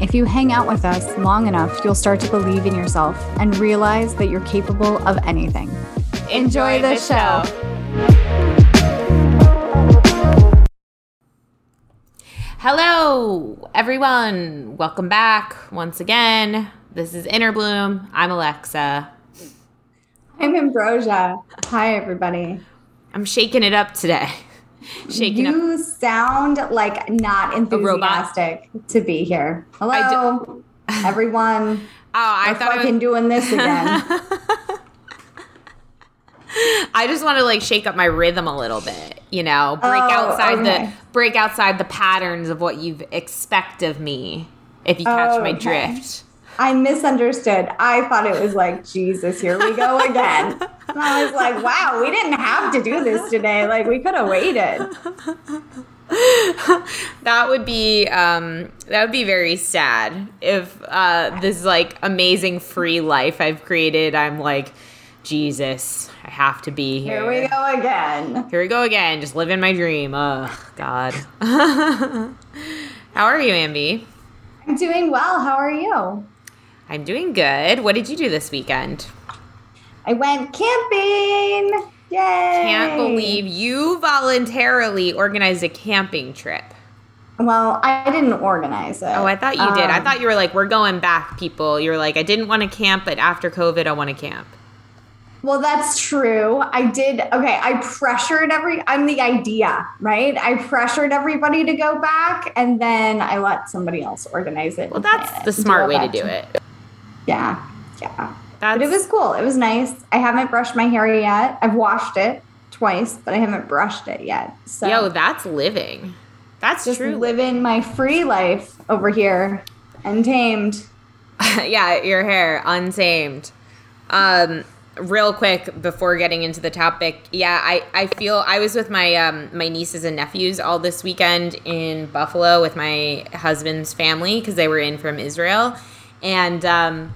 if you hang out with us long enough, you'll start to believe in yourself and realize that you're capable of anything. Enjoy, the, show. Hello, everyone. Welcome back once again. This is Inner Bloom. I'm Alexa. I'm Ambrosia. Hi, everybody. I'm shaking it up today. Shaking you up. sound like not enthusiastic to be here. Hello, everyone. Oh, I We're thought fucking I was... doing this again. I just want to like shake up my rhythm a little bit, you know, break oh, outside okay. the break outside the patterns of what you expect of me. If you catch oh, my drift. I misunderstood. I thought it was like, Jesus, here we go again. and I was like, wow, we didn't have to do this today. Like, we could have waited. that would be um, that would be very sad if uh, this like amazing free life I've created. I'm like, Jesus, I have to be here. Here we go again. Here we go again. Just living my dream. Oh God. How are you, Ambi? I'm doing well. How are you? I'm doing good. What did you do this weekend? I went camping. Yay! Can't believe you voluntarily organized a camping trip. Well, I didn't organize it. Oh, I thought you um, did. I um, thought you were like, we're going back, people. You're like, I didn't want to camp, but after COVID, I want to camp. Well, that's true. I did. Okay. I pressured every, I'm the idea, right? I pressured everybody to go back and then I let somebody else organize it. Well, that's the smart way to do it. Yeah. Yeah. That's... But it was cool. It was nice. I haven't brushed my hair yet. I've washed it twice, but I haven't brushed it yet. So Yo, that's living. That's just true. living my free life over here, untamed. yeah, your hair untamed. Um, real quick before getting into the topic, yeah, I, I feel I was with my um, my nieces and nephews all this weekend in Buffalo with my husband's family because they were in from Israel, and um,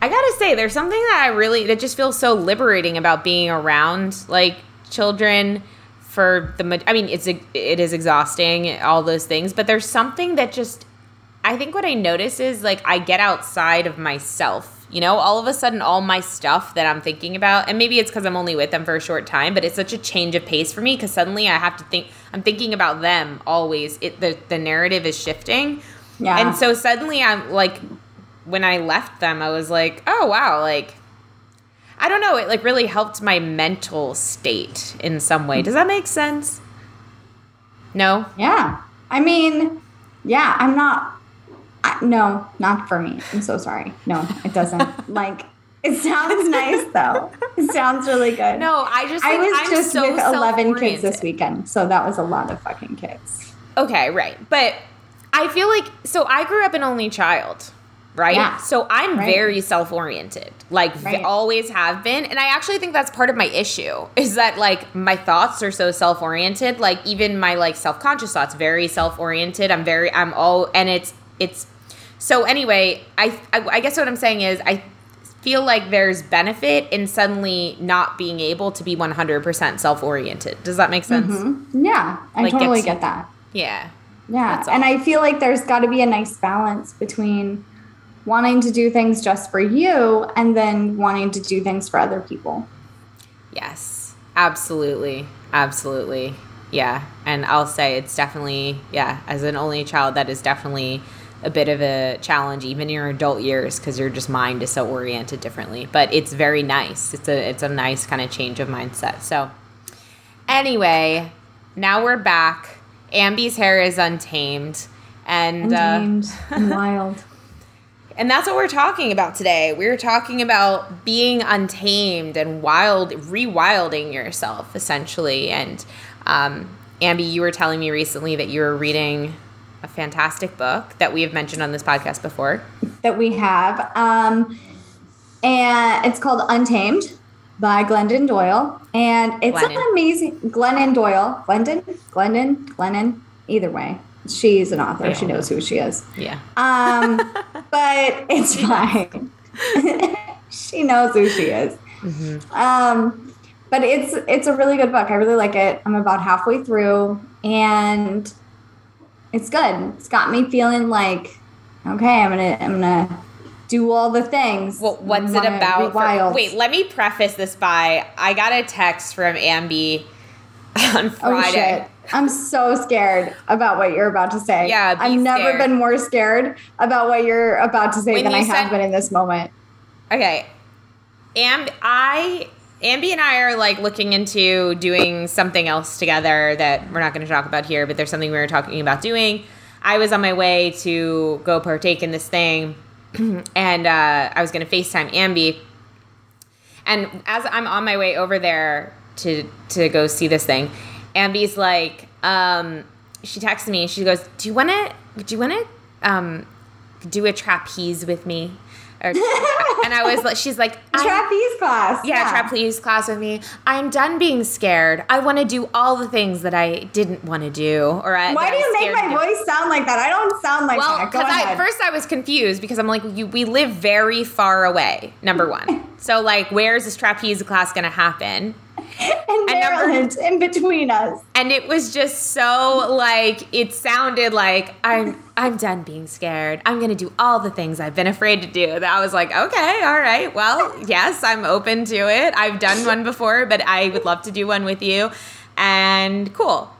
I gotta say, there's something that I really that just feels so liberating about being around like children for the. I mean, it's it is exhausting, all those things, but there's something that just. I think what I notice is like I get outside of myself. You know, all of a sudden, all my stuff that I'm thinking about, and maybe it's because I'm only with them for a short time, but it's such a change of pace for me because suddenly I have to think. I'm thinking about them always. It the the narrative is shifting. Yeah. And so suddenly I'm like when I left them, I was like, oh wow, like I don't know, it like really helped my mental state in some way. Does that make sense? No? Yeah. I mean, yeah, I'm not I, no, not for me. I'm so sorry. No, it doesn't. like it sounds nice though. It sounds really good. No, I just I was I'm just so with 11 kids this weekend, so that was a lot of fucking kids. Okay, right. But I feel like so I grew up an only child right? Yeah. So I'm right. very self oriented, like right. always have been. And I actually think that's part of my issue is that like my thoughts are so self oriented. Like even my like self conscious thoughts, very self oriented. I'm very, I'm all, and it's, it's, so anyway, I, I, I guess what I'm saying is I feel like there's benefit in suddenly not being able to be 100% self oriented. Does that make sense? Mm-hmm. Yeah, I like totally get that. Yeah. Yeah. And I feel like there's got to be a nice balance between wanting to do things just for you and then wanting to do things for other people. Yes, absolutely. Absolutely. Yeah. And I'll say it's definitely, yeah, as an only child, that is definitely a bit of a challenge even in your adult years because your just mind is so oriented differently but it's very nice it's a it's a nice kind of change of mindset so Anyway, now we're back. Ambi's hair is untamed. And Untamed uh, and wild. And that's what we're talking about today. We're talking about being untamed and wild, rewilding yourself, essentially. And um, Ambi, you were telling me recently that you were reading a fantastic book that we have mentioned on this podcast before. that we have. Um, and it's called Untamed by Glendon Doyle. And it's Glennon. an amazing Glennon Doyle. Glendon? Glendon? Glennon? Either way. She's an author. She knows who she is. Yeah. Um, but it's fine. she knows who she is. Um, but it's it's a really good book. I really like it. I'm about halfway through, and it's good. It's got me feeling like, okay, I'm gonna I'm gonna do all the things. Well, what's it about? for- wait, let me preface this by I got a text from Ambi on Oh Friday. shit. I'm so scared about what you're about to say. Yeah, I've never scared. been more scared about what you're about to say When than I have been in this moment. Okay. Amb I Ambi and I are like looking into doing something else together that we're not going to talk about here, but there's something we were talking about doing. I was on my way to go partake in this thing, and uh, I was going to FaceTime Ambi. And as I'm on my way over there to to go see this thing, Ambi's like, um, she texts me. She goes, "Do you want to? Do you want to um, do a trapeze with me?" Or, and I was like, she's like, "I'm- Trapeze class. yeah, trapeze class with me. I'm done being scared. I want to do all the things that I didn't want to do. Or I, Why do you make my voice sound like that? I don't sound like Well, that. Go because ahead. first I was confused because I'm like, you, we live very far away. Number one, so like, where's this trapeze class gonna happen? and Maryland in between us. And it was just so like it sounded like I'm I'm done being scared. I'm gonna do all the things I've been afraid to do. That I was like, okay, all right, well, yes, I'm open to it. I've done one before, but I would love to do one with you. And cool.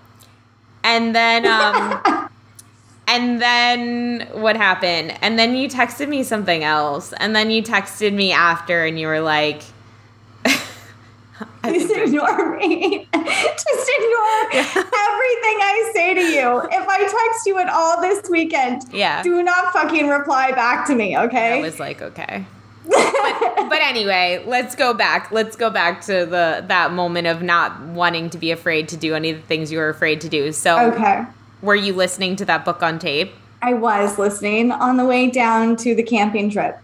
And then um and then what happened? And then you texted me something else. And then you texted me after and you were like Just ignore me. Just ignore everything I say to you. If I text you at all this weekend, Yeah. do not fucking reply back to me, okay? I was like, okay. But, but anyway, let's go back. Let's go back to the that moment of not wanting to be afraid to do any of the things you were afraid to do. So, okay. were you listening to that book on tape? I was listening on the way down to the camping trip.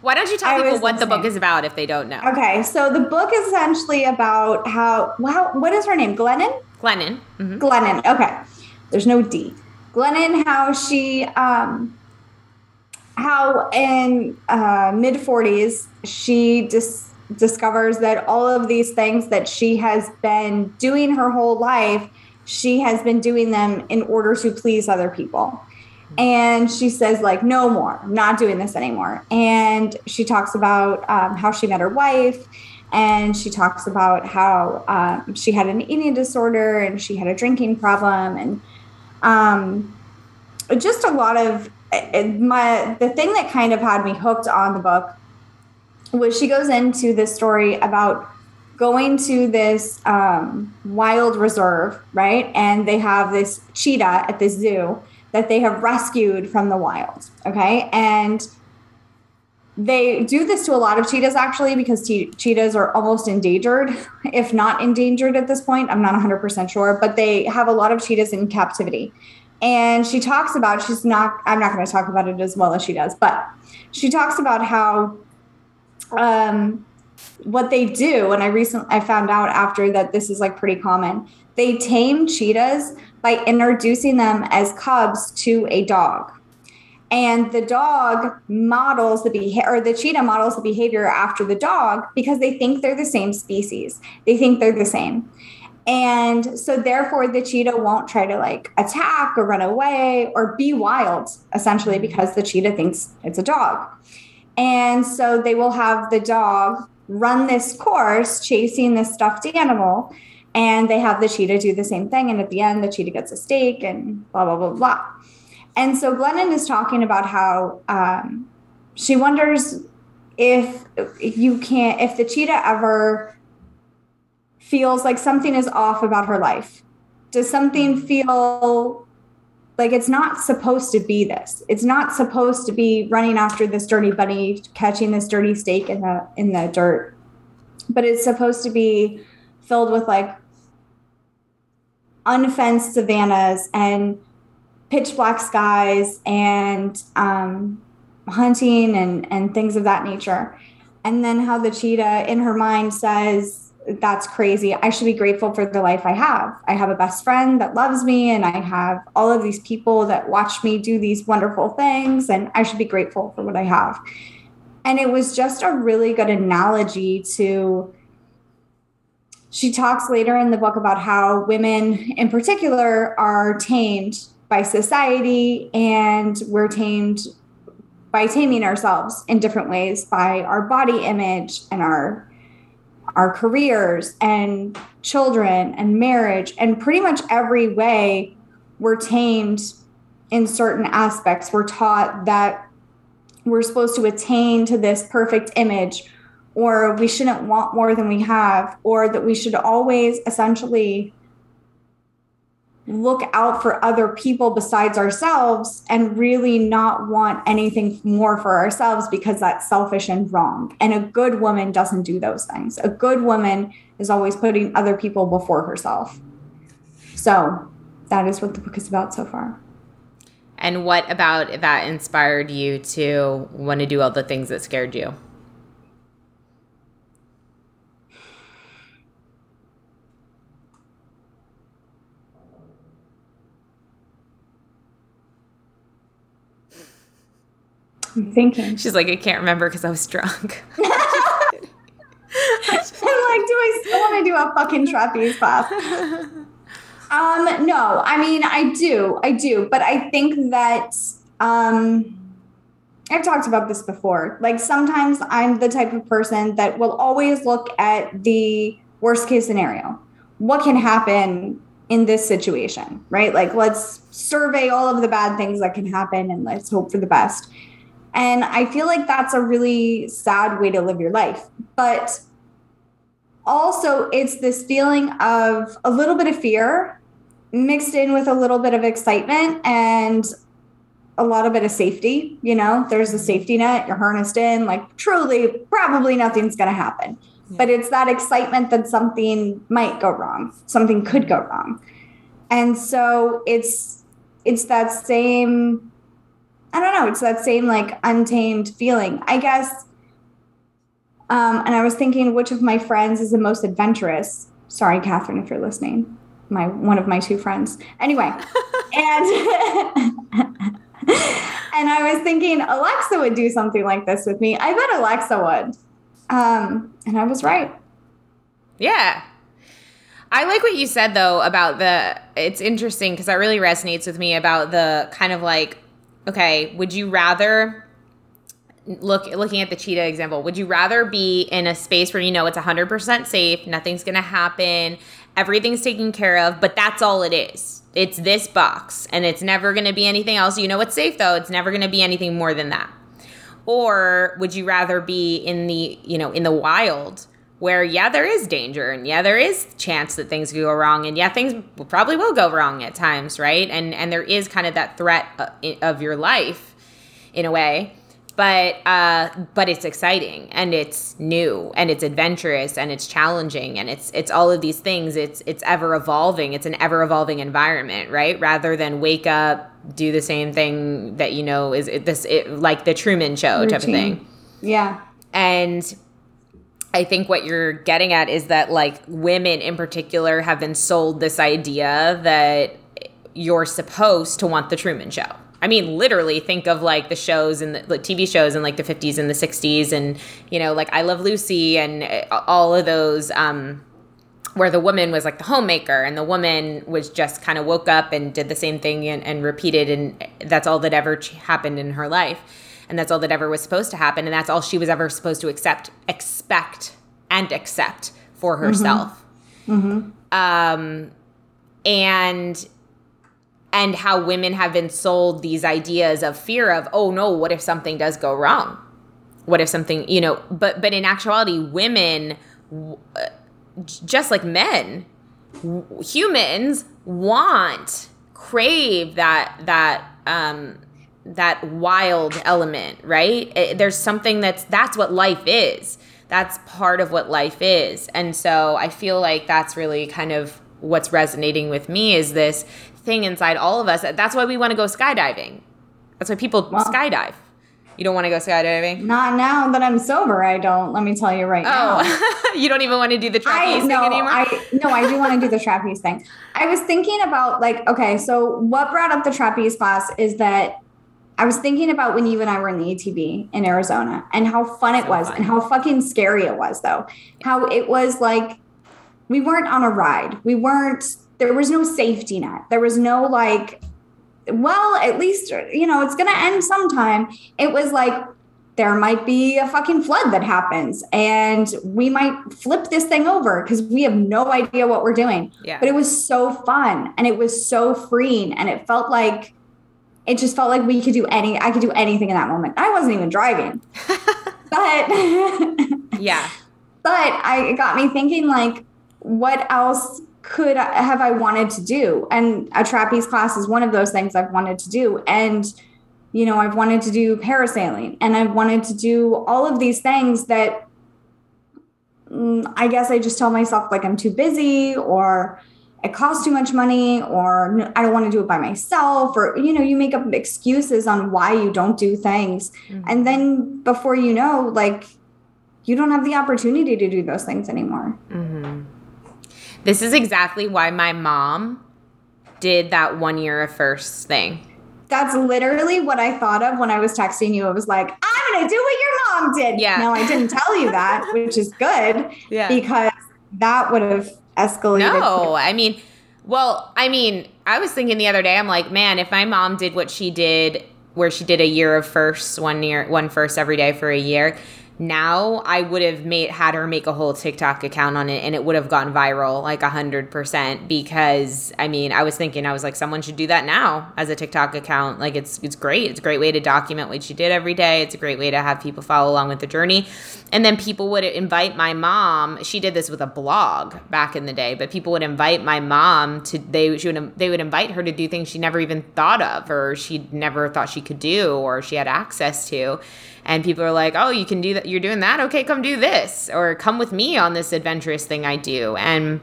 Why don't you tell I people what the book is about if they don't know? Okay, so the book is essentially about how wow, what is her name? Glennon? Glennon. hmm Glennon. Okay. There's no D. Glennon, how she, um, how in uh, mid 40s, she dis- discovers that all of these things that she has been doing her whole life, she has been doing them in order to please other people. And she says, like, no more, I'm not doing this anymore. And she talks about um, how she met her wife and she talks about how um, she had an eating disorder and she had a drinking problem and um, just a lot of my the thing that kind of had me hooked on the book was she goes into this story about going to this um, wild reserve right? And they have this cheetah at the zoo that they have rescued from the wild okay? And they do this to a lot of cheetahs actually because che- cheetahs are almost endangered if not endangered at this point. I'm not 100% sure but they have a lot of cheetahs in captivity and she talks about she's not i'm not going to talk about it as well as she does but she talks about how um, what they do. And i recently i found out after that this is like pretty common. They tame cheetahs by introducing them as cubs to a dog. And the dog models the behavior or the cheetah models the behavior after the dog because they think they're the same species. They think they're the same and so therefore the cheetah won't try to like attack or run away or be wild essentially because the cheetah thinks it's a dog. And so they will have the dog run this course chasing this stuffed animal and they have the cheetah do the same thing. And at the end the cheetah gets a steak and blah blah blah blah. And so Glennon is talking about how um, she wonders if if you can't if the cheetah ever feels like something is off about her life? Does something feel like it's not supposed to be this? It's not supposed to be running after this dirty bunny, catching this dirty steak in the in the dirt. But it's supposed to be filled with like unfenced savannas and pitch black skies and um, hunting and and things of that nature and then how the cheetah in her mind says that's crazy. I should be grateful for the life i have. I have a best friend that loves me and i have all of these people that watch me do these wonderful things and i should be grateful for what i have. And it was just a really good analogy to she talks later in the book about how women in particular are tamed by society and we're tamed by taming ourselves in different ways by our body image and our our careers and children and marriage and pretty much every way we're tamed in certain aspects. We're taught that we're supposed to attain to this perfect image or we shouldn't want more than we have or that we should always essentially look out for other people besides ourselves and really not want anything more for ourselves because that's selfish and wrong. And a good woman doesn't do those things. A good woman is always putting other people before herself. So that is what the book is about so far. And what about that inspired you to want to do all the things that scared you? I'm thinking. She's like, I can't remember because I was drunk. I'm like, do I still want to do a fucking trapeze class? Um, no, I mean, I do, I do, but I think that um, I've talked about this before. Like sometimes I'm the type of person that will always look at the worst case scenario. What can happen in this situation, right? Like let's survey all of the bad things that can happen and let's hope for the best. And I feel like that's a really sad way to live your life. But also, it's this feeling of a little bit of fear mixed in with a little bit of excitement and a lot of bit of safety. You know, there's a safety net, you're harnessed in, like truly, probably nothing's going to happen. Yeah. But it's that excitement that something might go wrong, something could go wrong. And so it's it's that same I don't know. It's that same like untamed feeling. I guess. Um, and I was thinking, which of my friends is the most adventurous? Sorry, Catherine, if you're listening. My one of my two friends. Anyway, and and I was thinking Alexa would do something like this with me. I bet Alexa would. Um, and I was right. Yeah. I like what you said though about the it's interesting because that really resonates with me about the kind of like okay, would you rather look looking at the cheetah example, would you rather be in a space where you know it's 100% safe, nothing's going to happen, everything's taken care of, but that's all it is. It's this box and it's never going to be anything else. You know it's safe though, it's never going to be anything more than that. Or would you rather be in the, you know, in the wild where yeah there is danger and yeah there is chance that things could go wrong and yeah things probably will go wrong at times right? And and there is kind of that threat uh, of your life in a way. But uh but it's exciting and it's new and it's adventurous and it's challenging and it's it's all of these things. It's it's ever evolving. It's an ever evolving environment right? Rather than wake up do the same thing that you know is it, this it, like the truman show Routine. type of thing. Yeah. And I think what you're getting at is that like women in particular have been sold this idea that you're supposed to want the Truman Show. I mean, literally think of like the shows and the TV shows in like the 50s and the 60s and, you know, like I Love Lucy and uh, all of those um, where the woman was like the homemaker and the woman was just kind of woke up and did the same thing and, and repeated and that's all that ever happened in her life and that's all that ever was supposed to happen and that's all she was ever supposed to accept expect and accept for mm-hmm. herself mm-hmm. um and and how women have been sold these ideas of fear of oh no what if something does go wrong what if something you know but but in actuality women just like men, humans want crave that that um that wild element, right? It, there's something that's that's what life is. That's part of what life is. And so I feel like that's really kind of what's resonating with me is this thing inside all of us. That's why we want to go skydiving. That's why people well, skydive. You don't want to go skydiving? Not now that I'm sober. I don't. Let me tell you right oh. now. you don't even want to do the trapeze I, no, thing anymore. I, no, I do want to do the trapeze thing. I was thinking about like, okay, so what brought up the trapeze class is that I was thinking about when you and I were in the ATV in Arizona and how fun it was fun. and how fucking scary it was though. How it was like we weren't on a ride. We weren't there was no safety net. There was no like well, at least, you know, it's going to end sometime. It was like, there might be a fucking flood that happens and we might flip this thing over because we have no idea what we're doing. Yeah. But it was so fun and it was so freeing and it felt like it just felt like we could do any I could do anything in that moment. I wasn't even driving. but yeah. But I it got me thinking like what else could I, have I wanted to do? And a trapeze class is one of those things I've wanted to do. And, you know, I've wanted to do parasailing and I've wanted to do all of these things that mm, I guess I just tell myself like I'm too busy or it costs too much money or I don't want to do it by myself or, you know, you make up excuses on why you don't do things. Mm-hmm. And then before you know, like, you don't have the opportunity to do those things anymore. Mm-hmm. This is exactly why my mom did that one year of first thing. That's literally what I thought of when I was texting you. It was like, I'm going to do what your mom did. Yeah. No, I didn't tell you that, which is good. Yeah. Because that would have escalated. No, I mean, well, I mean, I was thinking the other day, I'm like, man, if my mom did what she did, where she did a year of first, one year, one first every day for a year, now I would have made had her make a whole TikTok account on it and it would have gone viral like a hundred percent because I mean I was thinking I was like someone should do that now as a TikTok account. Like it's it's great. It's a great way to document what she did every day. It's a great way to have people follow along with the journey. And then people would invite my mom she did this with a blog back in the day but people would invite my mom to they she would they would invite her to do things she never even thought of or she never thought she could do or she had access to and people are like, "Oh, you can do that. You're doing that. Okay, come do this, or come with me on this adventurous thing I do." And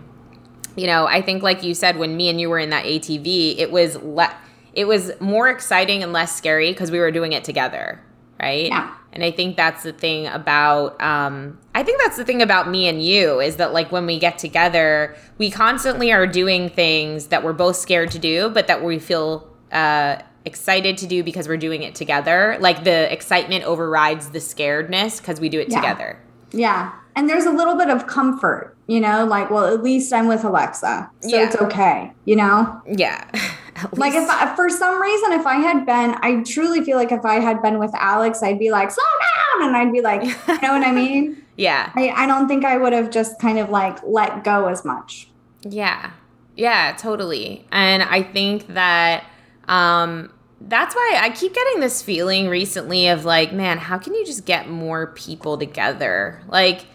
you know, I think like you said, when me and you were in that ATV, it was le- it was more exciting and less scary because we were doing it together, right? Yeah. And I think that's the thing about um, I think that's the thing about me and you is that like when we get together, we constantly are doing things that we're both scared to do, but that we feel uh, excited to do because we're doing it together. Like the excitement overrides the scaredness because we do it yeah. together. Yeah. And there's a little bit of comfort, you know, like, well, at least I'm with Alexa. So yeah. it's okay, you know? Yeah. like if I, for some reason, if I had been, I truly feel like if I had been with Alex, I'd be like, slow down. And I'd be like, you know what I mean? yeah. I, I don't think I would have just kind of like let go as much. Yeah. Yeah, totally. And I think that um that's why I keep getting this feeling recently of like, man, how can you just get more people together? Like,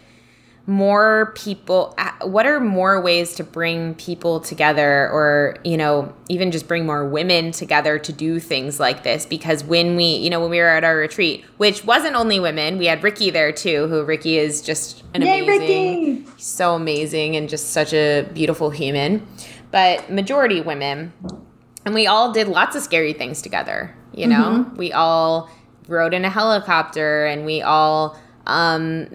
more people, what are more ways to bring people together or, you know, even just bring more women together to do things like this? Because when we, you know, when we were at our retreat, which wasn't only women, we had Ricky there too, who Ricky is just an Yay, amazing, Ricky. so amazing and just such a beautiful human, but majority women and we all did lots of scary things together you know mm-hmm. we all rode in a helicopter and we all um,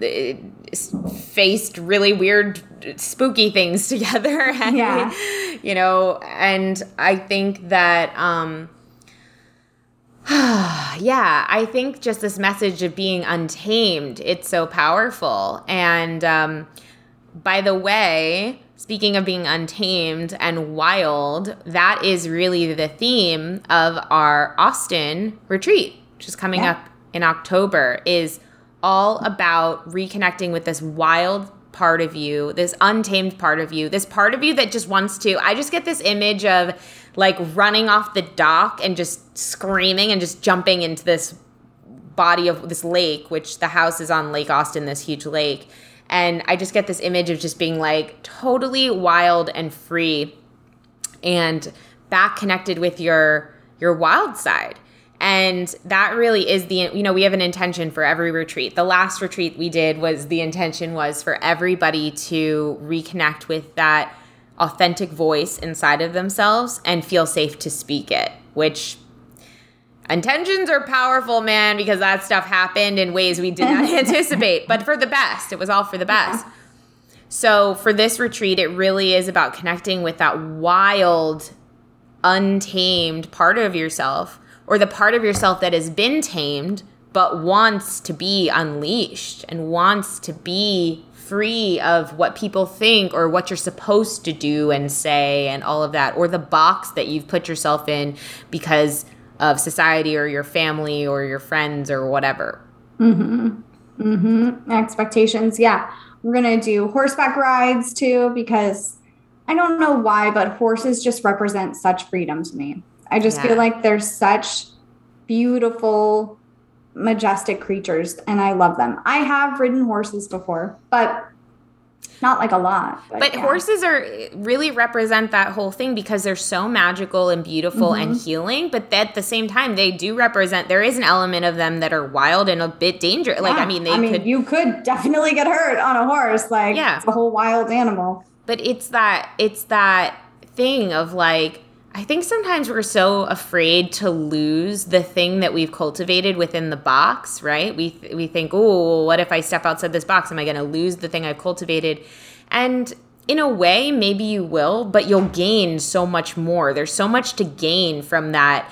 faced really weird spooky things together and yeah. you know and i think that um yeah i think just this message of being untamed it's so powerful and um by the way speaking of being untamed and wild, that is really the theme of our Austin retreat, which is coming yeah. up in October, is all about reconnecting with this wild part of you, this untamed part of you, this part of you that just wants to. I just get this image of like running off the dock and just screaming and just jumping into this body of this lake, which the house is on Lake Austin, this huge lake And I just get this image of just being like totally wild and free and back connected with your your wild side. And that really is the you know, we have an intention for every retreat. The last retreat we did was the intention was for everybody to reconnect with that authentic voice inside of themselves and feel safe to speak it, which intentions are powerful, man, because that stuff happened in ways we did not anticipate, but for the best. It was all for the best. Yeah. So, for this retreat, it really is about connecting with that wild, untamed part of yourself or the part of yourself that has been tamed but wants to be unleashed and wants to be free of what people think or what you're supposed to do and say and all of that or the box that you've put yourself in because of society or your family or your friends or whatever. Mhm. Mhm. Expectations. Yeah. We're going to do horseback rides too because I don't know why but horses just represent such freedom to me. I just yeah. feel like they're such beautiful majestic creatures and I love them. I have ridden horses before, but not like a lot. But, but yeah. horses are really represent that whole thing because they're so magical and beautiful mm-hmm. and healing, but at the same time they do represent there is an element of them that are wild and a bit dangerous. Yeah. Like I mean they I mean, could you could definitely get hurt on a horse like yeah. it's a whole wild animal. But it's that it's that thing of like I think sometimes we're so afraid to lose the thing that we've cultivated within the box, right? We th- we think, "Oh, what if I step outside this box? Am I going to lose the thing I've cultivated?" And in a way, maybe you will, but you'll gain so much more. There's so much to gain from that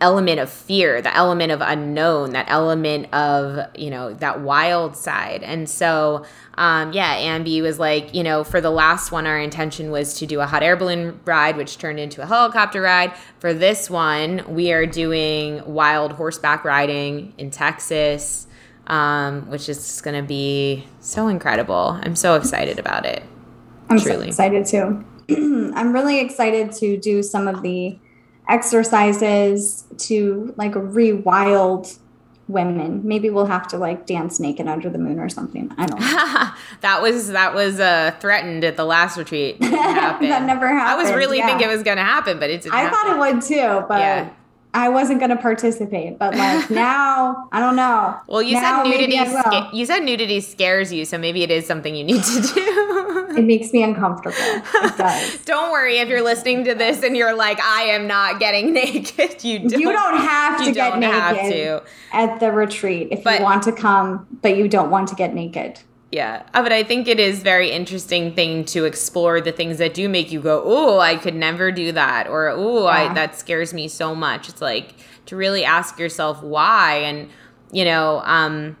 element of fear, the element of unknown, that element of, you know, that wild side. And so, um, yeah, Ambi was like, you know, for the last one, our intention was to do a hot air balloon ride, which turned into a helicopter ride. For this one, we are doing wild horseback riding in Texas, um, which is going to be so incredible. I'm so excited about it. I'm truly. so excited too. I'm really excited to do some of the exercises to like rewild women. Maybe we'll have to like dance naked under the moon or something. I don't know. that was that was uh, threatened at the last retreat. that never happened. I was really yeah. thinking it was going to happen, but it didn't. I happen. thought it would too, but yeah. I wasn't going to participate, but like now, I don't know. Well, you now, said nudity. Sca- you said nudity scares you, so maybe it is something you need to do. it makes me uncomfortable. It does. don't worry if you're listening to this and you're like, I am not getting naked. You don't. You don't have to get naked to. at the retreat if but, you want to come, but you don't want to get naked. Yeah, uh, but I think it is very interesting thing to explore the things that do make you go, "Oh, I could never do that," or "Oh, yeah. that scares me so much." It's like to really ask yourself why, and you know, um,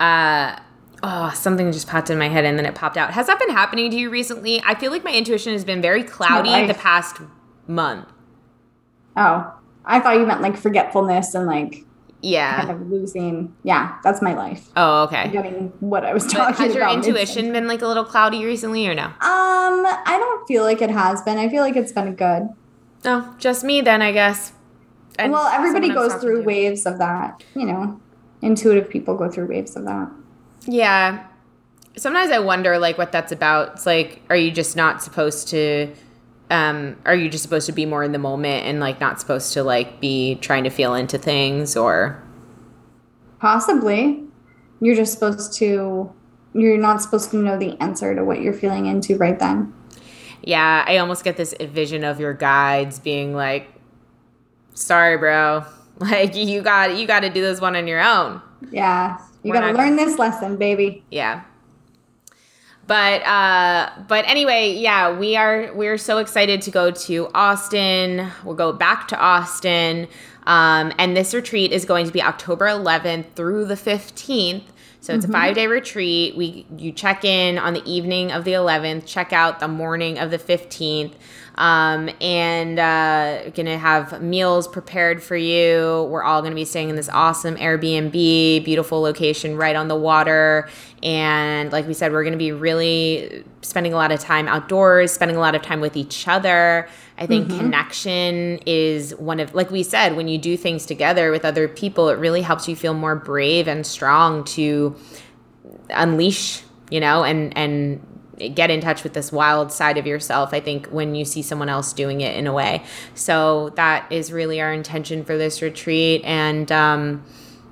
uh, oh, something just popped in my head and then it popped out. Has that been happening to you recently? I feel like my intuition has been very cloudy in the past month. Oh, I thought you meant like forgetfulness and like yeah. kind of losing yeah that's my life. Oh okay. Getting what i was talking about has your intuition been like a little cloudy recently or no? Um i don't feel like it has been. I feel like it's been good. No oh, just me then i guess. And well everybody goes through waves of that you know. Intuitive people go through waves of that. Yeah. Sometimes i wonder like what that's about. It's like are you just not supposed to um, are you just supposed to be more in the moment and like not supposed to like be trying to feel into things or? Possibly. You're just supposed to you're not supposed to know the answer to what you're feeling into right then. Yeah i almost get this vision of your guides being like sorry bro. Like you got you got to do this one on your own. Yeah. You got to learn this lesson baby. Yeah but uh but anyway yeah we are we're so excited to go to austin. We'll go back to austin. Um, and this retreat is going to be october 11th through the 15th so it's mm-hmm. a five day retreat. We you check in on the evening of the 11th check out the morning of the 15th um, and uh, gonna have meals prepared for you. We're all gonna be staying in this awesome Airbnb, beautiful location right on the water. And like we said, we're gonna be really spending a lot of time outdoors, spending a lot of time with each other. I think mm-hmm. connection is one of, like we said, when you do things together with other people, it really helps you feel more brave and strong to unleash you know, and and get in touch with this wild side of yourself i think when you see someone else doing it in a way. So that is really our intention for this retreat. And um,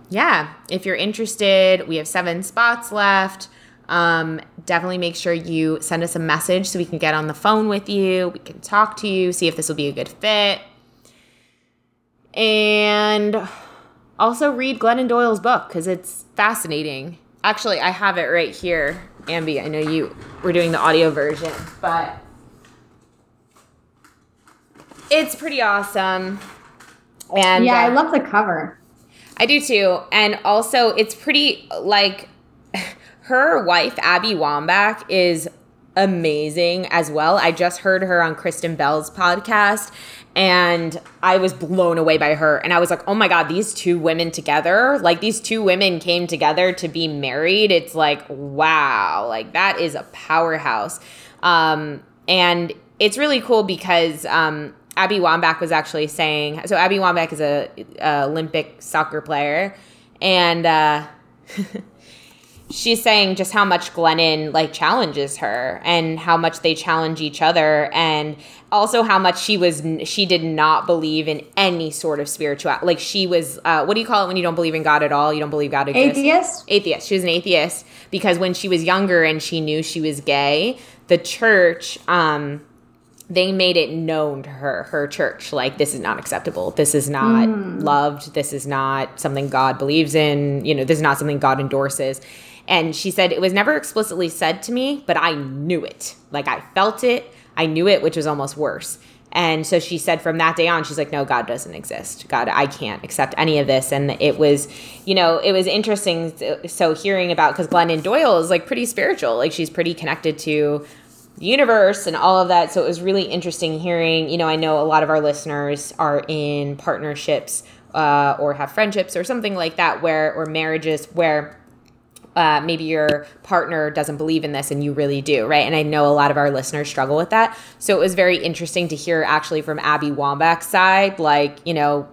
yeah if you're interested we have seven spots left. Um, definitely make sure you send us a message so we can get on the phone with you. We can talk to you see if this will be a good fit. And also read glennon doyle's book because it's fascinating. Actually i have it right here ambi i know you were doing the audio version but it's pretty awesome and yeah, I uh, love the cover. I do too. And also, it's pretty like her wife, Abby Wambach, is amazing as well. I just heard her on Kristen Bell's podcast and I was blown away by her. And I was like, oh my God, these two women together, like these two women came together to be married. It's like, wow, like that is a powerhouse. Um, and it's really cool because um, Abby Wambach was actually saying, so Abby Wambach is a, a Olympic soccer player, and uh, she's saying just how much Glennon like challenges her and how much they challenge each other and also how much she was she did not believe in any sort of spiritual like she was uh, what do you call it when you don't believe in God at all? You don't believe God exists? Atheist? atheist. She was an atheist because when she was younger and she knew she was gay the church um they made it known to her her church like this is not acceptable. This is not hmm. loved. This is not something god believes in. You know this is not something god endorses. And she said it was never explicitly said to me but i knew it. Like i felt it. I knew it which was almost worse. And so she said from that day on she's like no god doesn't exist. God i can't accept any of this. And it was you know it was interesting so hearing about because glennon doyle is like pretty spiritual. Like she's pretty connected to the universe and all of that. So it was really interesting hearing. You know, I know a lot of our listeners are in partnerships uh, or have friendships or something like that, where or marriages where. Uh, maybe your partner doesn't believe in this and you really do, right? And I know a lot of our listeners struggle with that. So it was very interesting to hear actually from Abby Wambach's side, like, you know,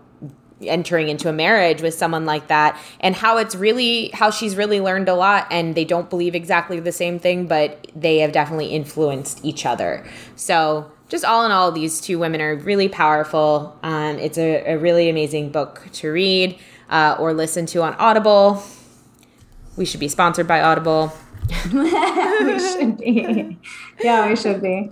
entering into a marriage with someone like that and how it's really how she's really learned a lot and they don't believe exactly the same thing but they have definitely influenced each other so just all in all these two women are really powerful um, it's a, a, really amazing book to read uh, or listen to on audible we should be sponsored by audible we should be. Yeah, we should be.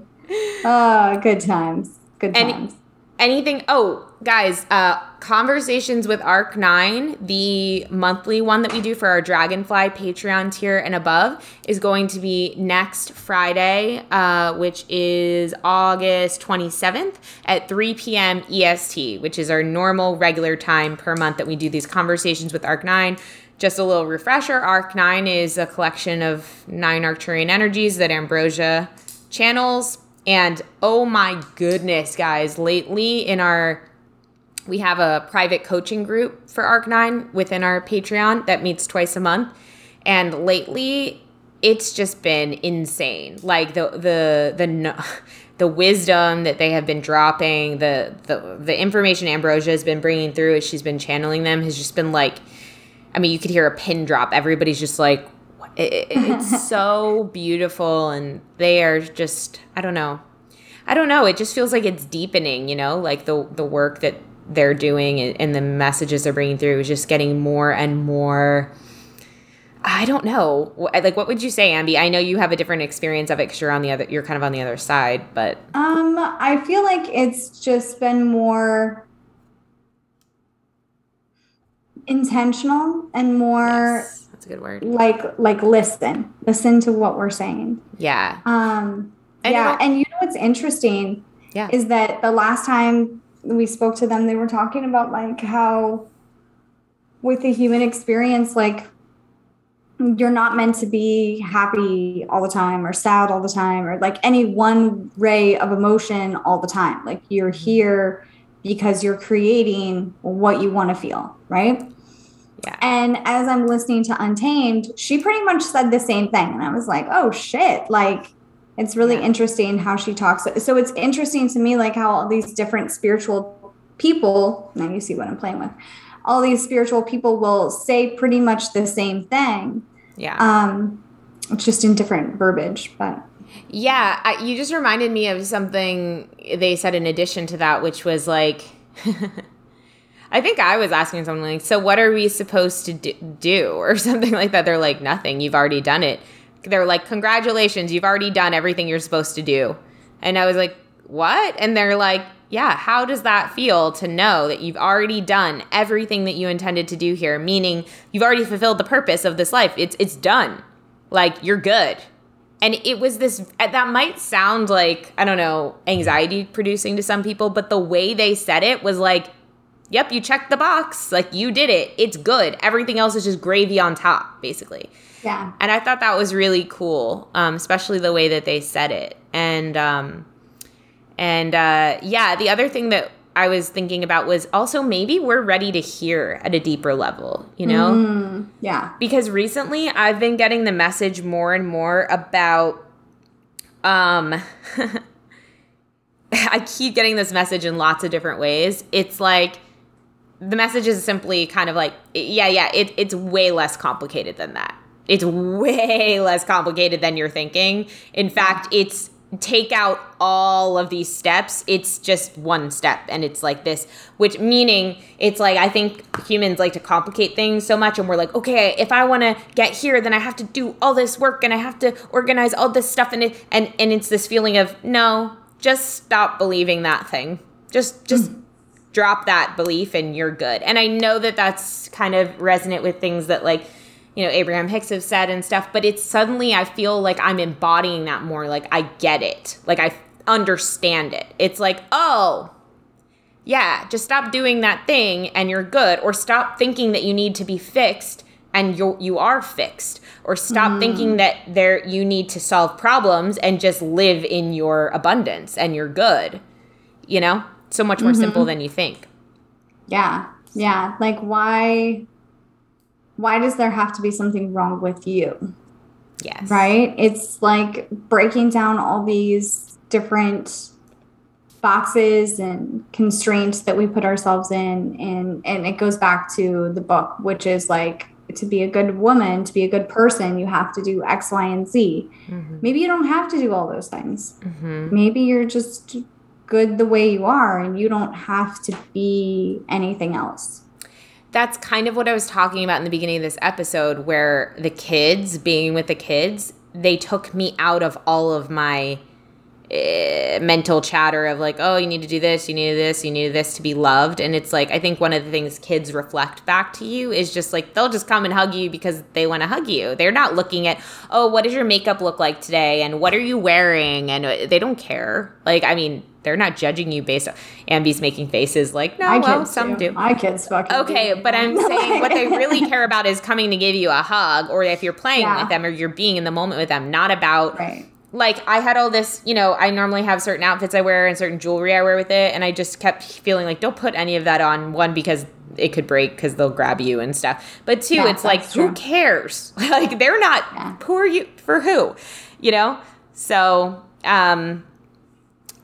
Oh, good times. Good Any- times. anything oh guys uh conversations with arc 9 the monthly one that we do for our dragonfly patreon tier and above is going to be next friday uh which is august 27th at 3 p.m est which is our normal regular time per month that we do these conversations with arc 9 just a little refresher arc 9 is a collection of nine arcturian energies that ambrosia channels. And oh my goodness, guys, lately in our we have a private coaching group for Arc9 within our Patreon that meets twice a month. And lately it's just been insane. Like the the the the wisdom that they have been dropping, the the the information Ambrosia has been bringing through as she's been channeling them has just been like I mean, you could hear a pin drop. Everybody's just like it, it, it's so beautiful and they are just i don't know i don't know it just feels like it's deepening you know like the the work that they're doing and, and the messages they're bringing through is just getting more and more i don't know like what would you say ambi i know you have a different experience of it because you're on the other you're kind of on the other side but Um, I feel like it's just been more intentional and more yes, that's a good word like like listen. Listen to what we're saying. yeah Um And yeah, and you know what's interesting yeah is that the last time we spoke to them, they were talking about like how with the human experience, like you're not meant to be happy all the time or sad all the time or like any one ray of emotion all the time. Like you're mm-hmm. here because you're creating what you want to feel, right? yeah And as I'm listening to Untamed, she pretty much said the same thing. And I was like, oh shit. Like, it's really Yeah. interesting how she talks. So it's interesting to me, like, how all these different spiritual people, now you see what I'm playing with, all these spiritual people will say pretty much the same thing. yeah Um, it's just in different verbiage, but yeah, I, you just reminded me of something they said in addition to that, which was like, I think I was asking something like, so what are we supposed to do? Or something like that. They're like, nothing. You've already done it. They're like, congratulations. You've already done everything you're supposed to do. And I was like, what? And they're like, yeah, how does that feel to know that you've already done everything that you intended to do here? Meaning you've already fulfilled the purpose of this life. It's it's done. Like you're good. And it was this uh, that might sound like, I don't know, anxiety producing to some people, but the way they said it was like, yep, you checked the box. Like you did it. It's good. Everything else is just gravy on top, basically. Yeah. And I thought that was really cool, um, especially the way that they said it. And um, and uh, yeah, the other thing that I was thinking about was also maybe we're ready to hear at a deeper level, you know? Mm, yeah. Because recently I've been getting the message more and more about um I keep getting this message in lots of different ways. It's like the message is simply kind of like yeah, yeah, it, it's way less complicated than that. It's way less complicated than you're thinking. In fact, it's take out all of these steps it's just one step and it's like this which meaning it's like i think humans like to complicate things so much and we're like okay if i want to get here then i have to do all this work and i have to organize all this stuff and it and and it's this feeling of no just stop believing that thing just just mm. Drop that belief and you're good and i know that that's kind of resonant with things that like you know Abraham Hicks have said and stuff, but it's suddenly I feel like I'm embodying that more. Like I get it. Like I understand it. It's like, oh, yeah, just stop doing that thing and you're good, or stop thinking that you need to be fixed and you you are fixed, or stop mm. thinking that there you need to solve problems and just live in your abundance and you're good. You know, so much more mm-hmm. simple than you think. Yeah, yeah. Like why? why does there have to be something wrong with you? Yes. Right? It's like breaking down all these different boxes and constraints that we put ourselves in and and it goes back to the book which is like to be a good woman to be a good person you have to do x y and z mm-hmm. maybe you don't have to do all those things mm-hmm. maybe you're just good the way you are and you don't have to be anything else. That's kind of what I was talking about in the beginning of this episode, where the kids, being with the kids, they took me out of all of my uh, mental chatter of like, oh, you need to do this, you need this, you need this to be loved. And it's like, I think one of the things kids reflect back to you is just like, they'll just come and hug you because they want to hug you. They're not looking at, oh, what does your makeup look like today? And what are you wearing? And uh, they don't care. Like, I mean, they're not judging you based on Ambi's making faces like, no, My well, some do. do. My kids fucking Okay, but I'm saying what they really care about is coming to give you a hug or if you're playing yeah. with them or you're being in the moment with them, not about right like I had all this, you know, I normally have certain outfits I wear and certain jewelry I wear with it, and I just kept feeling like don't put any of that on. One because it could break because they'll grab you and stuff. But two, yeah, it's like true. who cares? like they're not. Yeah. Are you for? Who? You know. So um,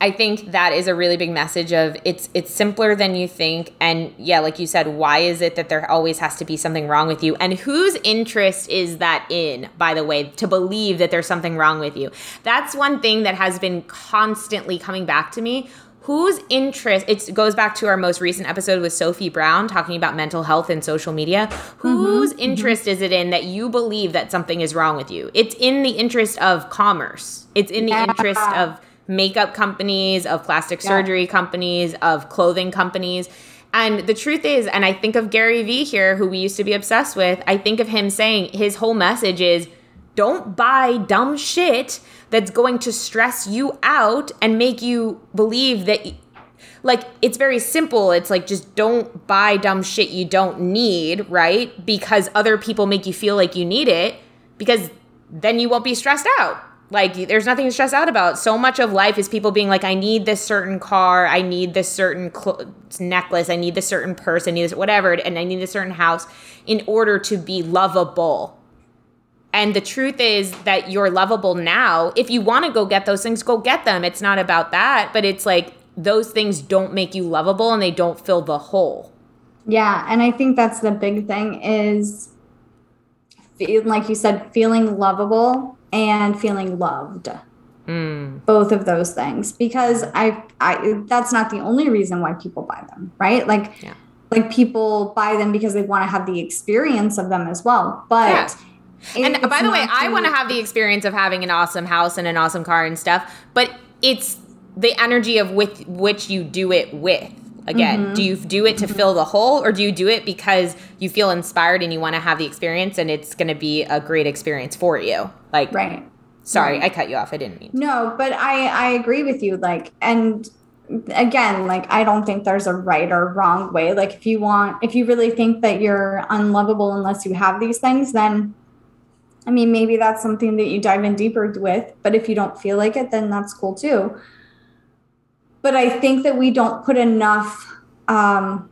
I think that is a really big message of it's it's simpler than you think. And yeah like you said why is it that there always has to be something wrong with you? And whose interest is that in by the way to believe that there's something wrong with you? That's one thing that has been constantly coming back to me. Whose interest it goes back to our most recent episode with sophie brown talking about mental health and social media. Whose mm-hmm, interest mm-hmm. is it in that you believe that something is wrong with you? It's in the interest of commerce. It's in the yeah. interest of makeup companies, of plastic yeah. surgery companies, of clothing companies. And the truth is, and I think of Gary Vee here, who we used to be obsessed with, I think of him saying his whole message is don't buy dumb shit that's going to stress you out and make you believe that like it's very simple it's like just don't buy dumb shit you don't need right because other people make you feel like you need it because then you won't be stressed out like there's nothing to stress out about. So much of life is people being like, I need this certain car, I need this certain cl- necklace, I need this certain purse, I need this whatever, and I need a certain house in order to be lovable. And the truth is that you're lovable now. If you want to go get those things, go get them. It's not about that, but it's like those things don't make you lovable and they don't fill the hole. Yeah, and I think that's the big thing is like you said, feeling lovable and feeling loved. Mm. Both of those things, because I, I, that's not the only reason why people buy them, right? Like, Yeah. like people buy them because they want to have the experience of them as well. But Yeah. And by the way, I want to have the experience of having an awesome house and an awesome car and stuff, but it's the energy of with which you do it with. Again, Mm-hmm. do you do it to fill the hole or do you do it because you feel inspired and you want to have the experience and it's going to be a great experience for you? Like, right. sorry, I cut you off. I didn't mean. to. No, but I I agree with you. Like, and again, like I don't think there's a right or wrong way. Like, if you want, if you really think that you're unlovable unless you have these things, then I mean, maybe that's something that you dive in deeper with. But if you don't feel like it, then that's cool too. But I think that we don't put enough. Um,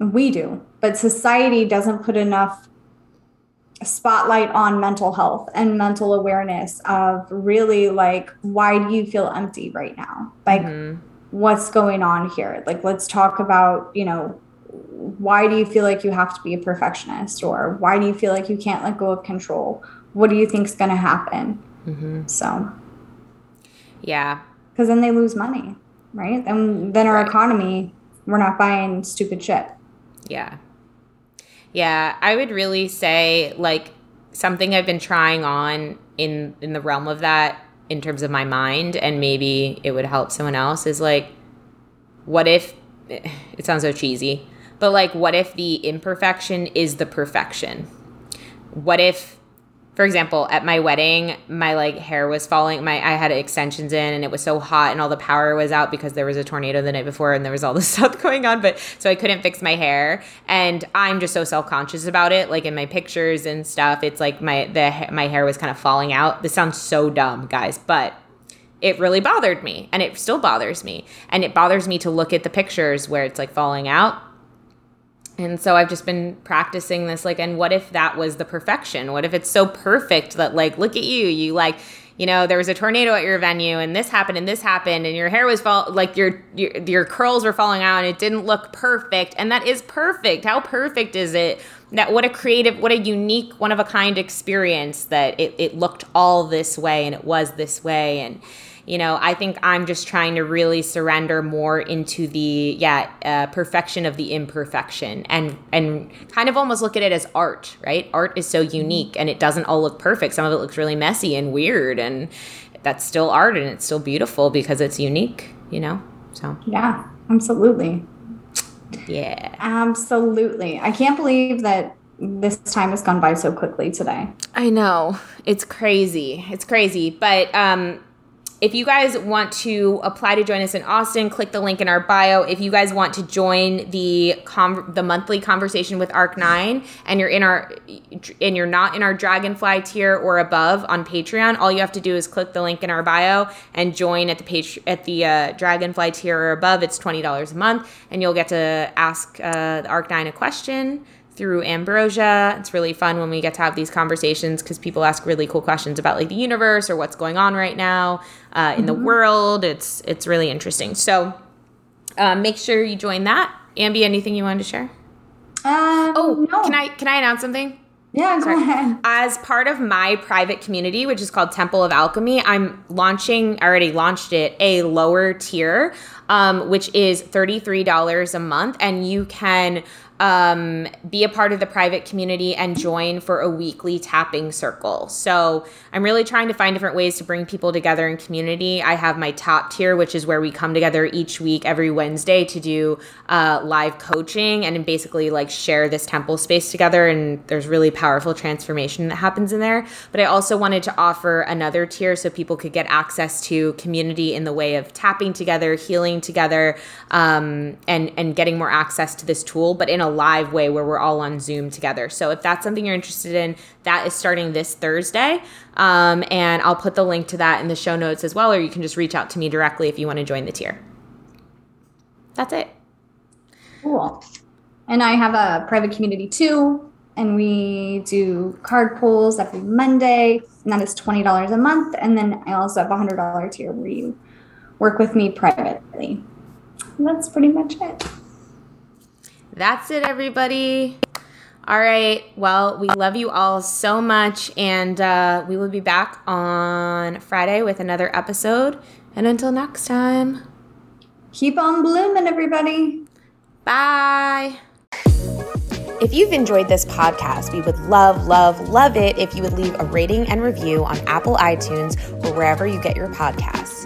we do, but society doesn't put enough spotlight on mental health and mental awareness of really like why do you feel empty right now like Mhm. what's going on here like let's talk about you know why do you feel like you have to be a perfectionist or why do you feel like you can't let go of control what do you think's going to happen Mhm. so Yeah. because then they lose money right and then our Right. economy we're not buying stupid shit Yeah. Yeah, I would really say like something I've been trying on in in the realm of that in terms of my mind and maybe it would help someone else is like what if it sounds so cheesy, but like what if the imperfection is the perfection? What if for example, at my wedding, my like hair was falling. My I had extensions in, and it was so hot, and all the power was out because there was a tornado the night before, and there was all this stuff going on. But so I couldn't fix my hair, and I'm just so self conscious about it. Like in my pictures and stuff, it's like my the my hair was kind of falling out. This sounds so dumb, guys, but it really bothered me, and it still bothers me, and it bothers me to look at the pictures where it's like falling out and so I've just been practicing this like and what if that was the perfection? What if it's so perfect that like look at you, you like you know, there was a tornado at your venue and this happened and this happened and your hair was fall like your your, your curls were falling out and it didn't look perfect and that is perfect. How perfect is it? That what a creative, what a unique, one of a kind experience that it, it looked all this way and it was this way and you know i think i'm just trying to really surrender more into the yeah uh, perfection of the imperfection and and kind of almost look at it as art right? Art is so unique and it doesn't all look perfect. Some of it looks really messy and weird and that's still art and it's still beautiful because it's unique you know? So. Yeah absolutely. Yeah. Absolutely. I can't believe that this time has gone by so quickly today. I know. It's crazy. It's crazy. But um if you guys want to apply to join us in Austin, click the link in our bio. If you guys want to join the com- the monthly conversation with Arc Nine, and you're in our and you're not in our Dragonfly tier or above on Patreon, all you have to do is click the link in our bio and join at the page at the uh, Dragonfly tier or above. It's twenty dollars a month, and you'll get to ask uh, Arc Nine a question through Ambrosia. It's really fun when we get to have these conversations because people ask really cool questions about like the universe or what's going on right now uh, in the world. It's it's really interesting. So uh, make sure you join that. Ambi, anything you wanted to share? um, Oh, no can I can I announce something? yeah go Sorry. ahead As part of my private community, which is called Temple of Alchemy, I'm launching, I already launched it, a lower tier, um, which is $33 a month. And you can um, be a part of the private community and join for a weekly tapping circle. So I'm really trying to find different ways to bring people together in community. I have my top tier, which is where we come together each week, every Wednesday, to do uh, live coaching and basically like share this temple space together. And there's really powerful transformation that happens in there. But I also wanted to offer another tier so people could get access to community in the way of tapping together, healing together, um, and and getting more access to this tool, but in a live way where we're all on Zoom together. So if that's something you're interested in, that is starting this Thursday. Um, and I'll put the link to that in the show notes as well, or you can just reach out to me directly if you want to join the tier. That's it. Cool. And I have a private community too, and we do card pulls every Monday, and that is twenty dollars a month. And then I also have a hundred dollar tier where you work with me privately. And that's pretty much it. That's it, everybody. All right. Well, we love you all so much, and uh, we will be back on Friday with another episode. And until next time, keep on blooming, everybody. Bye. If you've enjoyed this podcast, we would love, love, love it if you would leave a rating and review on Apple iTunes or wherever you get your podcasts.